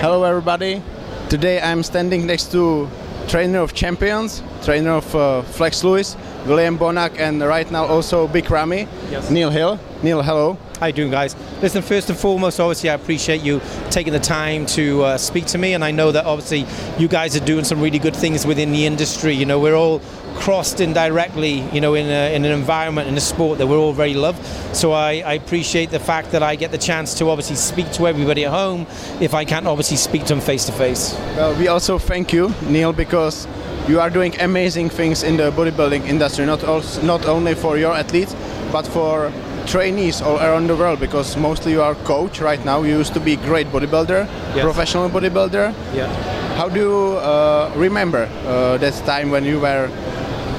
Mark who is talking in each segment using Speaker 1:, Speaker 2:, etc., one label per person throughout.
Speaker 1: Hello, everybody. Today I'm standing next to trainer of champions, trainer of uh, Flex Lewis, William Bonac, and right now also Big Ramy,
Speaker 2: Yes.
Speaker 1: Neil Hill. Neil, hello.
Speaker 2: How you doing, guys? Listen, first and foremost, obviously, I appreciate you taking the time to uh, speak to me, and I know that obviously you guys are doing some really good things within the industry. You know, we're all crossed indirectly, you know, in, a, in an environment in a sport that we're all very love. So I, I appreciate the fact that I get the chance to obviously speak to everybody at home if I can't obviously speak to them face to face.
Speaker 1: Well, we also thank you, Neil, because you are doing amazing things in the bodybuilding industry, not, also, not only for your athletes, but for trainees all around the world because mostly you are coach right now you used to be great bodybuilder
Speaker 2: Yes.
Speaker 1: professional bodybuilder
Speaker 2: Yeah.
Speaker 1: how do you uh, remember uh, that time when you were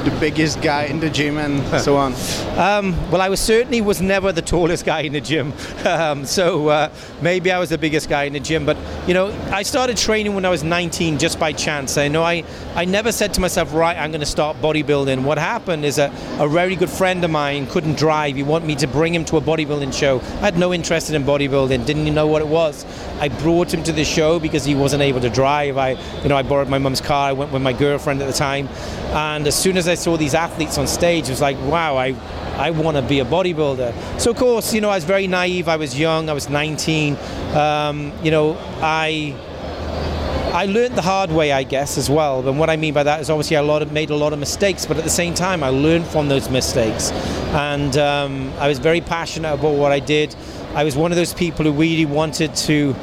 Speaker 1: the biggest guy in the gym and so on
Speaker 2: Um, well, I was certainly was never the tallest guy in the gym, um, so uh, maybe I was the biggest guy in the gym. But you know, I started training when I was 19 just by chance. I know I, I never said to myself, right, I'm going to start bodybuilding. What happened is a, a very good friend of mine couldn't drive. He wanted me to bring him to a bodybuilding show. I had no interest in bodybuilding, didn't even know what it was. I brought him to the show because he wasn't able to drive. I, you know, I borrowed my mum's car. I went with my girlfriend at the time, and as soon as I saw these athletes on stage, it was like, wow, I, I want to be a bodybuilder. So of course, you know, I was very naive. I was young. I was 19. Um, you know, I. I learned the hard way, I guess, as well. And what I mean by that is obviously I lot of, made a lot of mistakes, but at the same time, I learned from those mistakes. And um, I was very passionate about what I did. I was one of those people who really wanted to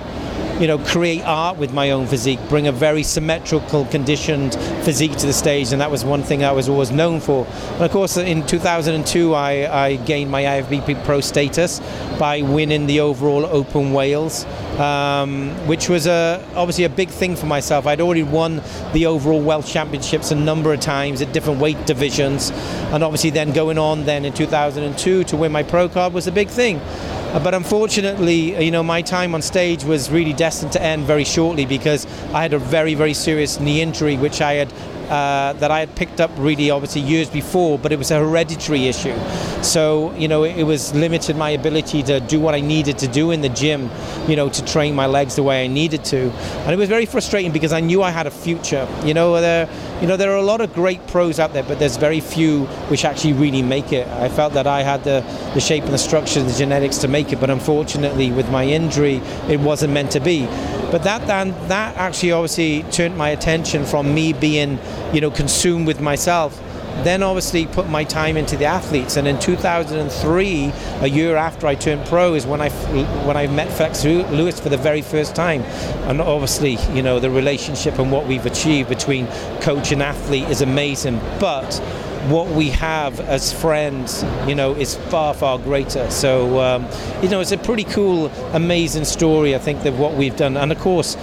Speaker 2: you know, create art with my own physique, bring a very symmetrical, conditioned physique to the stage, and that was one thing I was always known for. And of course, in 2002, I, I gained my IFBB Pro status by winning the overall Open Wales, um, which was a, obviously a big thing for myself. I'd already won the overall Welsh Championships a number of times at different weight divisions, and obviously then going on then in 2002 to win my pro card was a big thing. Uh, But unfortunately, uh, you know, my time on stage was really destined to end very shortly because I had a very, very serious knee injury, which I had uh, that I had picked up really obviously years before, but it was a hereditary issue. So you know, it, it was limited my ability to do what I needed to do in the gym, you know, to train my legs the way I needed to, and it was very frustrating because I knew I had a future. You know, there, you know, there are a lot of great pros out there, but there's very few which actually really make it. I felt that I had the, the shape and the structure, and the genetics to make it, but unfortunately, with my injury, it wasn't meant to be. But that then that actually obviously turned my attention from me being, you know, consumed with myself. Then obviously put my time into the athletes, and in 2003, a year after I turned pro, is when I when I met Flex Lewis for the very first time, and obviously you know the relationship and what we've achieved between coach and athlete is amazing. But what we have as friends, you know, is far, far greater. So, um, you know, it's a pretty cool, amazing story, I think, of what we've done. And of course,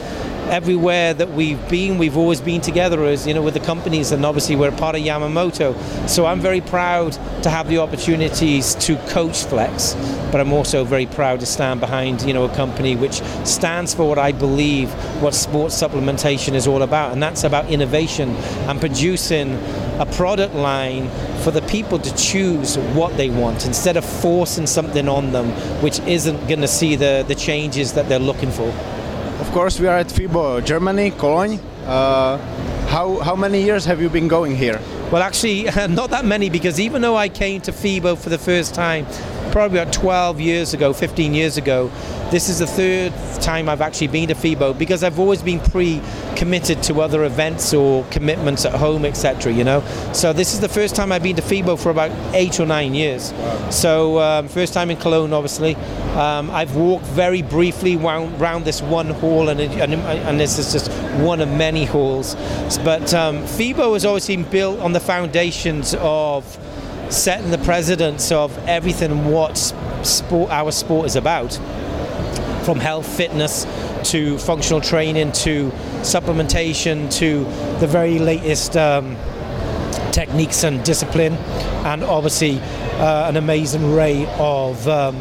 Speaker 2: everywhere that we've been, we've always been together as, you know, with the companies, and obviously we're part of Yamamoto. So I'm very proud to have the opportunities to coach Flex, but I'm also very proud to stand behind, you know, a company which stands for what I believe what sports supplementation is all about, and that's about innovation and producing a product line for the people to choose what they want instead of forcing something on them which isn't going to see the, the changes that they're looking for.
Speaker 1: Of course we are at fibo germany cologne. Uh, how, how many years have you been going here?
Speaker 2: Well, actually, not that many because even though I came to FIBO for the first time, probably about 12 years ago, 15 years ago, this is the third time I've actually been to FIBO because I've always been pre-committed to other events or commitments at home, etc. You know, so this is the first time I've been to FIBO for about eight or nine years. So um, first time in Cologne, obviously. Um, I've walked very briefly round, round this one hall, and, and, and this is just one of many halls. But um, FIBO has always been built on the foundations of setting the precedence of everything what sport, our sport is about from health, fitness to functional training to supplementation to the very latest um, techniques and discipline, and obviously uh, an amazing array of um,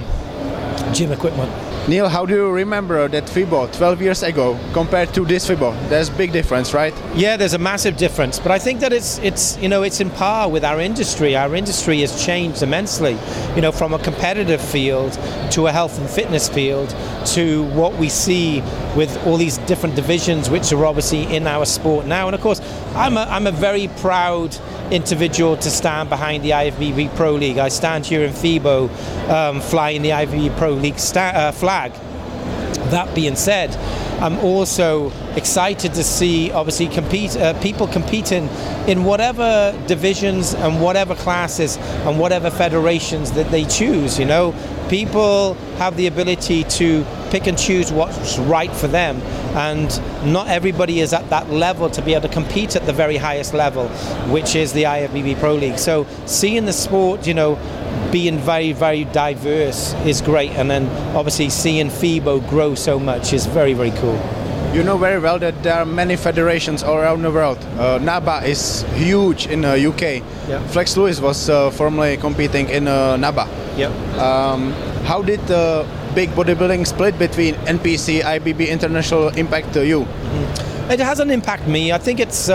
Speaker 2: gym equipment.
Speaker 1: Neil, how do you remember that FIBO 12 years ago compared to this FIBO? There's big difference, right?
Speaker 2: Yeah, there's a massive difference, but I think that it's it's you know it's in par with our industry. Our industry has changed immensely, you know, from a competitive field to a health and fitness field to what we see with all these different divisions, which are obviously in our sport now. And of course, I'm a, I'm a very proud individual to stand behind the IFBB Pro League. I stand here in FIBO um, flying the IFBB Pro League sta- uh, flag. That being said, I'm also excited to see obviously compete uh, people competing in whatever divisions and whatever classes and whatever federations that they choose. You know, people have the ability to pick and choose what's right for them, and not everybody is at that level to be able to compete at the very highest level, which is the IFBB Pro League. So seeing the sport, you know, being very, very diverse is great, and then obviously seeing FIBO grow so much is very, very cool.
Speaker 1: You know very well that there are many federations all around the world. Uh, NABBA is huge in the uh, UK.
Speaker 2: Yeah.
Speaker 1: Flex Lewis was uh, formerly competing in uh, NABBA.
Speaker 2: Yep.
Speaker 1: Um, how did the big bodybuilding split between NPC, IFBB, International impact you?
Speaker 2: It hasn't impacted me. I think it's.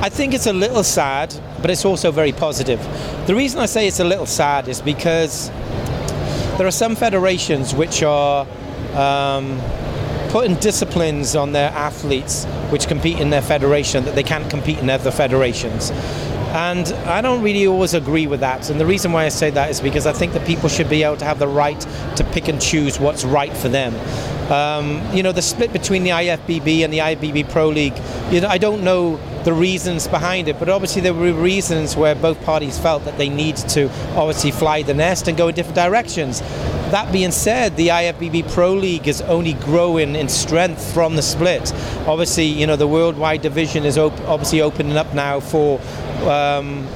Speaker 2: I think it's a little sad, but it's also very positive. The reason I say it's a little sad is because there are some federations which are um, putting disciplines on their athletes which compete in their federation that they can't compete in other federations. And I don't really always agree with that. And the reason why I say that is because I think that people should be able to have the right to pick and choose what's right for them. Um, you know, the split between the IFBB and the IFBB Pro League, you know, I don't know the reasons behind it, but obviously there were reasons where both parties felt that they needed to obviously fly the nest and go in different directions. That being said, the IFBB Pro League is only growing in strength from the split. Obviously, you know, the worldwide division is op- obviously opening up now for. Um,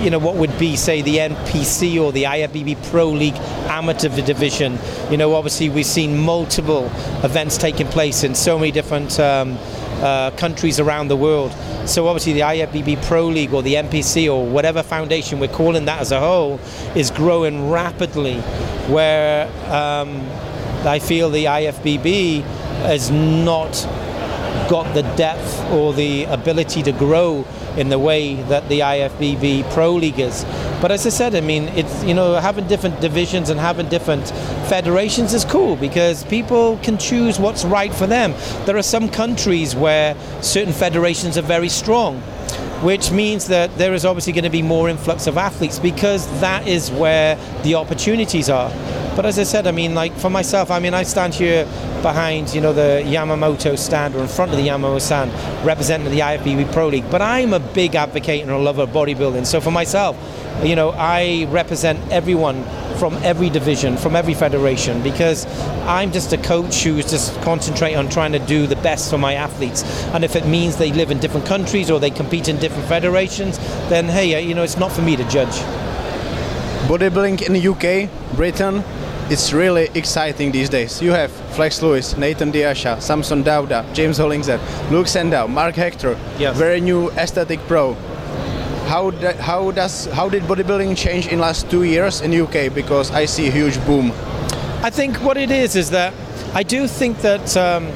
Speaker 2: you know what would be say the NPC or the IFBB Pro League amateur division. You know, obviously we've seen multiple events taking place in so many different um, uh, countries around the world. So obviously the IFBB Pro League or the NPC or whatever foundation we're calling that as a whole is growing rapidly. Where um, I feel the IFBB has not got the depth or the ability to grow in the way that the IFBB Pro League is. But as I said, I mean, it's you know having different divisions and having different federations is cool because people can choose what's right for them. There are some countries where certain federations are very strong which means that there is obviously going to be more influx of athletes because that is where the opportunities are. But as I said, I mean, like for myself, I mean, I stand here behind, you know, the Yamamoto stand or in front of the Yamamoto stand representing the IFBB Pro League. But I'm a big advocate and a lover of bodybuilding. So for myself, you know, I represent everyone from every division, from every federation, because I'm just a coach who's just concentrating on trying to do the best for my athletes. And if it means they live in different countries or they compete in different federations, then hey, you know, it's not for me to judge.
Speaker 1: Bodybuilding in the UK, Britain, it's really exciting these days. You have Flex Lewis, Nathan De Asha, Samson Dauda, James Hollingshead, Luke Sandoe, Mark Hector,
Speaker 2: Yes.
Speaker 1: very new aesthetic pro. How, da- how does how did bodybuilding change in last two years in UK? Because I see a huge boom.
Speaker 2: I think what it is is that I do think that um,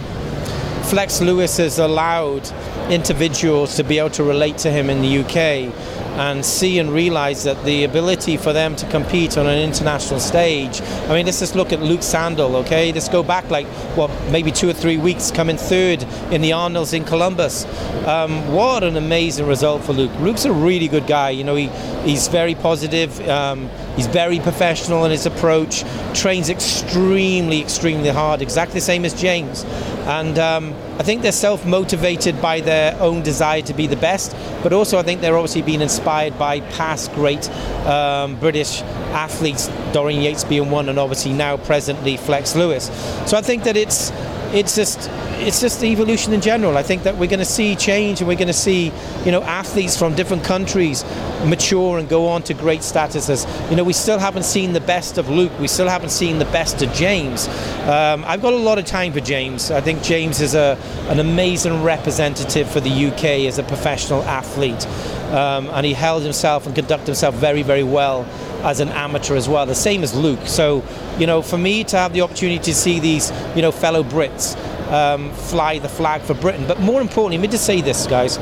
Speaker 2: Flex Lewis has allowed individuals to be able to relate to him in the UK and see and realize that the ability for them to compete on an international stage. I mean, let's just look at Luke Sandoe, okay? Let's go back like, what, maybe two or three weeks, coming third in the Arnolds in Columbus. Um, what an amazing result for Luke. Luke's a really good guy. You know, he, he's very positive. Um, he's very professional in his approach, trains extremely, extremely hard, exactly the same as James. And um, I think they're self motivated by their own desire to be the best, but also I think they're obviously being inspired by past great um, British athletes, Dorian Yates being one, and obviously now presently Flex Lewis. So I think that it's it's just it's just the evolution in general. I think that we're going to see change, and we're going to see you know athletes from different countries mature and go on to great statuses. You know, we still haven't seen the best of Luke. We still haven't seen the best of James. Um, I've got a lot of time for James. I think James is a an amazing representative for the UK as a professional athlete, um, and he held himself and conducted himself very very well as an amateur as well, the same as Luke. So, you know, for me to have the opportunity to see these, you know, fellow Brits um, fly the flag for Britain, but more importantly, let me just say this, guys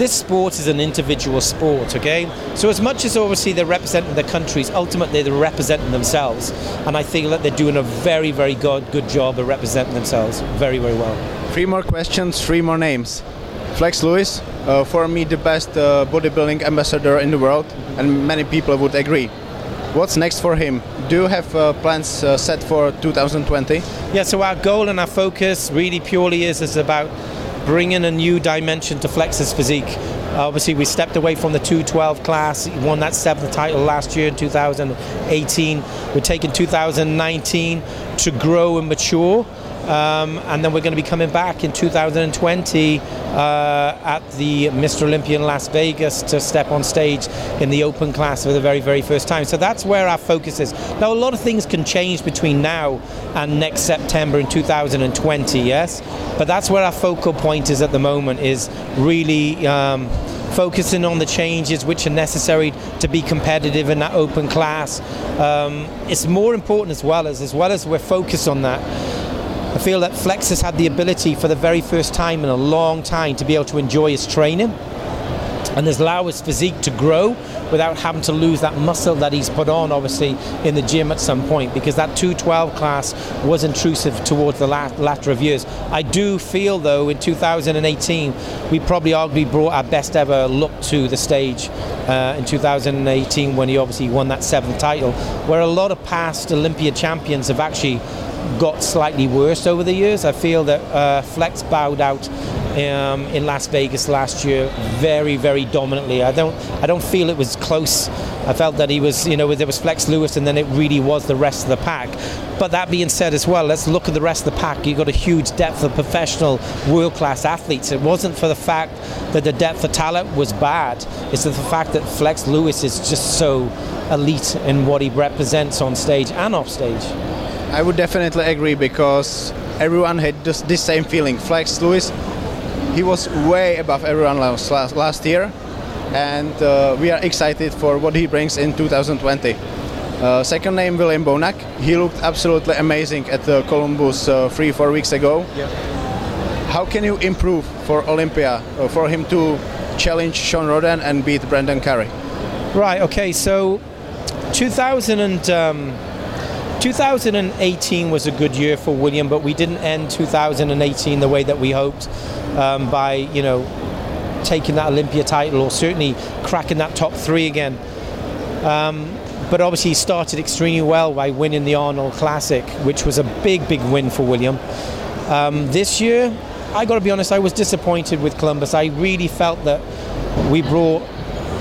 Speaker 2: this sport is an individual sport, okay? So as much as obviously they're representing their countries, ultimately they're representing themselves. And I feel that they're doing a very, very good, good job of representing themselves very, very well.
Speaker 1: Three more questions, three more names. Flex Lewis, uh, for me the best uh, bodybuilding ambassador in the world, and many people would agree. What's next for him? Do you have uh, plans uh, set for 2020?
Speaker 2: Yeah, so our goal and our focus really purely is, is about bringing a new dimension to Flex's physique. Obviously, we stepped away from the 212 class, won that seventh title last year in 2018. We're taking 2019 to grow and mature. Um, and then we're going to be coming back in 2020 uh, at the Mr. Olympia in Las Vegas to step on stage in the open class for the very, very first time. So that's where our focus is. Now, a lot of things can change between now and next September in 2020, yes? But that's where our focal point is at the moment, is really. Um, focusing on the changes which are necessary to be competitive in that open class. Um, it's more important as well as as well as we're focused on that I feel that Flex has had the ability for the very first time in a long time to be able to enjoy his training and has allowed his physique to grow without having to lose that muscle that he's put on obviously in the gym at some point because that 212 class was intrusive towards the latter of years. I do feel though in 2018 we probably arguably brought our best ever look to the stage uh, in 2018 when he obviously won that seventh title where a lot of past Olympia champions have actually got slightly worse over the years. I feel that uh, Flex bowed out um, in Las Vegas last year very, very dominantly. I don't, I don't feel it was close. I felt that he was, you know, there was Flex Lewis, and then it really was the rest of the pack. But that being said, as well, let's look at the rest of the pack. You've got a huge depth of professional, world-class athletes. It wasn't for the fact that the depth of talent was bad. It's the fact that Flex Lewis is just so elite in what he represents on stage and off stage.
Speaker 1: I would definitely agree because everyone had just this same feeling. Flex Lewis, he was way above everyone else last, last year, and uh, we are excited for what he brings in 2020. Uh, second name William Bonac. He looked absolutely amazing at the Columbus uh, three four weeks ago. Yeah. How can you improve for Olympia uh, for him to challenge Shawn Rhoden and beat Brandon Curry?
Speaker 2: Right. Okay. So 2000 and. Um 2018 was a good year for William, but we didn't end 2018 the way that we hoped um, by, you know, taking that Olympia title or certainly cracking that top three again. Um, but obviously he started extremely well by winning the Arnold Classic, which was a big, big win for William. Um, this year, I got to be honest, I was disappointed with Columbus. I really felt that we brought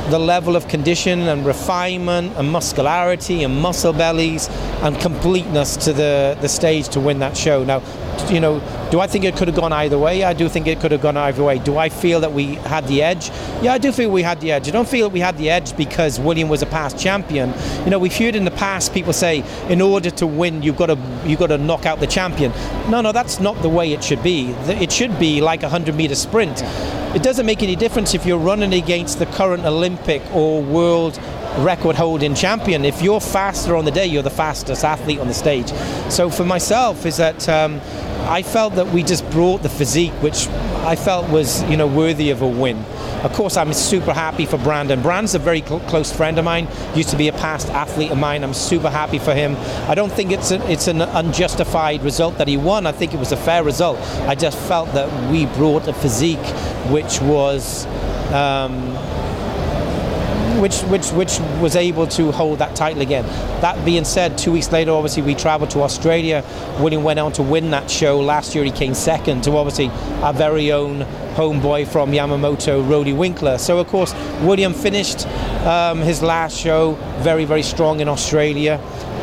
Speaker 2: the level of condition and refinement and muscularity and muscle bellies and completeness to the, the stage to win that show. Now, you know, do I think it could have gone either way? I do think it could have gone either way. Do I feel that we had the edge? Yeah, I do feel we had the edge. I don't feel that we had the edge because William was a past champion. You know, we've heard in the past people say, in order to win, you've got to you've got to knock out the champion. No, no, that's not the way it should be. It should be like a hundred meter sprint. It doesn't make any difference if you're running against the current Olympic or world record holding champion. If you're faster on the day, you're the fastest athlete on the stage. So for myself, is that um, I felt that we just brought the physique, which I felt was you know worthy of a win. Of course, I'm super happy for Brandon. Brandon's a very cl- close friend of mine. Used to be a past athlete of mine. I'm super happy for him. I don't think it's a, it's an unjustified result that he won. I think it was a fair result. I just felt that we brought a physique which was. Um, which, which, which was able to hold that title again. That being said, two weeks later, obviously, we travelled to Australia. William went on to win that show. Last year, he came second to obviously our very own homeboy from Yamamoto, Roelly Winklaar. So, of course, William finished um, his last show very, very strong in Australia.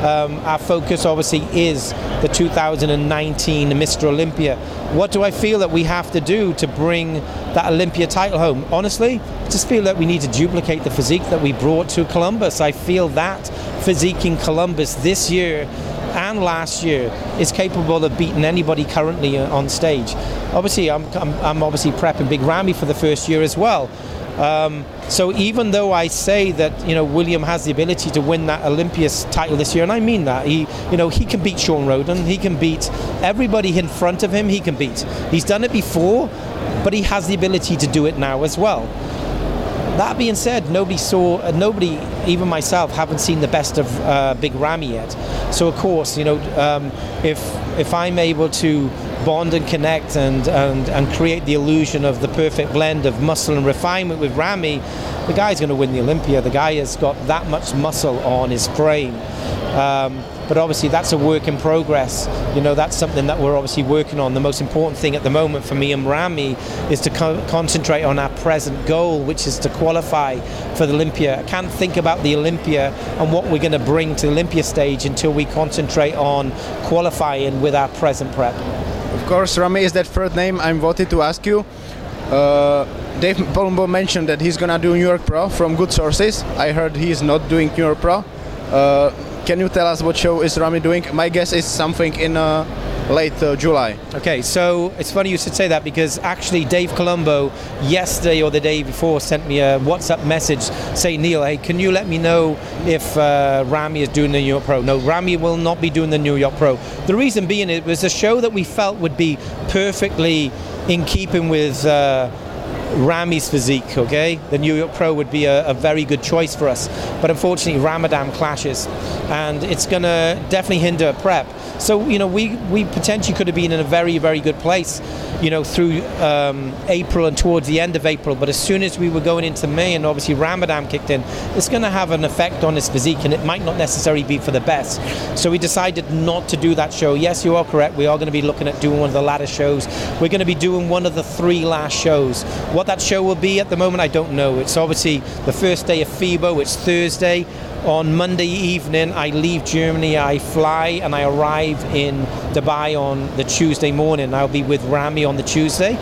Speaker 2: Um, our focus obviously is the 2019 Mr. Olympia. What do I feel that we have to do to bring that Olympia title home? Honestly, I just feel that we need to duplicate the physique that we brought to Columbus. I feel that physique in Columbus this year and last year is capable of beating anybody currently on stage. Obviously, I'm, I'm, I'm obviously prepping Big Ramy for the first year as well. Um, so even though I say that you know William has the ability to win that Olympia title this year, and I mean that he you know he can beat Shawn Rhoden, he can beat everybody in front of him. He can beat. He's done it before, but he has the ability to do it now as well. That being said, nobody saw, uh, nobody, even myself, haven't seen the best of uh, Big Ramy yet. So of course, you know, um, if if I'm able to bond and connect and, and and create the illusion of the perfect blend of muscle and refinement with Ramy, the guy's going to win the Olympia. The guy has got that much muscle on his frame. Um, but obviously that's a work in progress. You know, that's something that we're obviously working on. The most important thing at the moment for me and Ramy is to co- concentrate on our present goal, which is to qualify for the Olympia. I can't think about the Olympia and what we're going to bring to the Olympia stage until we concentrate on qualifying with our present prep.
Speaker 1: Of course, Ramy is that third name I wanted to ask you. Uh, Dave Palumbo mentioned that he's gonna do New York Pro from good sources. I heard he's not doing New York Pro. Uh, can you tell us what show is Ramy doing? My guess is something in uh, late uh, July.
Speaker 2: Okay, so it's funny you should say that because actually Dave Palumbo yesterday or the day before sent me a WhatsApp message saying, Neil, hey, can you let me know if uh, Ramy is doing the New York Pro? No, Ramy will not be doing the New York Pro. The reason being it was a show that we felt would be perfectly in keeping with uh, Ramy's physique, okay? The New York Pro would be a, a, very good choice for us. But unfortunately, Ramadan clashes, and it's going to definitely hinder prep. So, you know, we, we potentially could have been in a very, very good place, you know, through um, April and towards the end of April. But as soon as we were going into May and obviously Ramadan kicked in, it's going to have an effect on his physique and it might not necessarily be for the best. So we decided not to do that show. Yes, you are correct. We are going to be looking at doing one of the latter shows. We're going to be doing one of the three last shows. What that show will be at the moment, I don't know. It's obviously the first day of FIBO, it's Thursday. On Monday evening, I leave Germany, I fly, and I arrive in Dubai on the Tuesday morning. I'll be with Ramy on the Tuesday.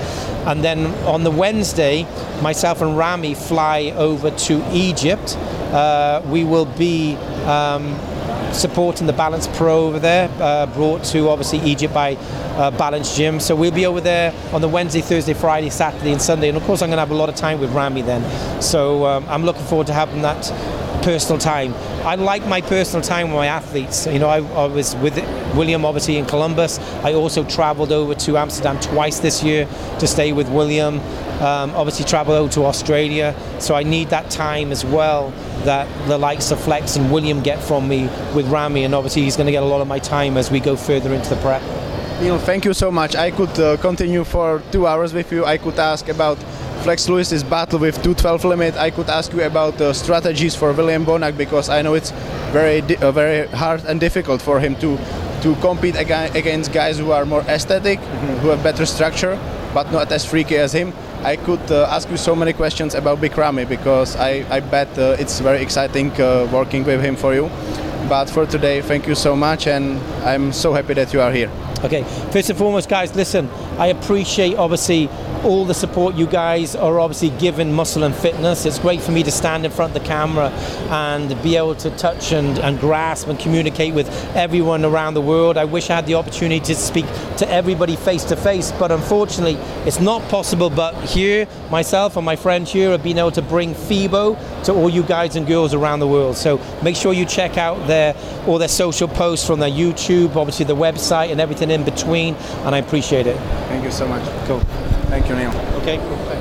Speaker 2: And then on the Wednesday, myself and Ramy fly over to Egypt. Uh, we will be um, supporting the Balance Pro over there, uh, brought to obviously Egypt by uh, Balance Gym. So we'll be over there on the Wednesday, Thursday, Friday, Saturday, and Sunday. And of course, I'm going to have a lot of time with Ramy then. So um, I'm looking forward to having that personal time. I like my personal time with my athletes. You know, I, I, was with William obviously in Columbus. I also traveled over to Amsterdam twice this year to stay with William. Um, obviously traveled over to Australia. So I need that time as well that the likes of Flex and William get from me with Ramy. And obviously he's going to get a lot of my time as we go further into the prep.
Speaker 1: Neil, thank you so much. I could uh, continue for two hours with you. I could ask about Flex Lewis's battle with 212 limit. I could ask you about the strategies for William Bonac because I know it's very uh, very hard and difficult for him to to compete against guys who are more aesthetic, mm-hmm. who have better structure, but not as freaky as him. I could uh, ask you so many questions about Big Ramy because I, I bet uh, it's very exciting uh, working with him for you. But for today, thank you so much, and I'm so happy that you are here.
Speaker 2: Okay, first and foremost, guys, listen, I appreciate obviously all the support you guys are obviously giving muscle and fitness. It's great for me to stand in front of the camera and be able to touch and, and grasp and communicate with everyone around the world. I wish I had the opportunity to speak to everybody face to face, but unfortunately, it's not possible. But here, myself and my friends here have been able to bring FIBO to all you guys and girls around the world. So make sure you check out their all their social posts from their YouTube, obviously the website and everything in between. And I appreciate it.
Speaker 1: Thank you so much.
Speaker 2: Cool.
Speaker 1: Thank you, Neil.
Speaker 2: Okay.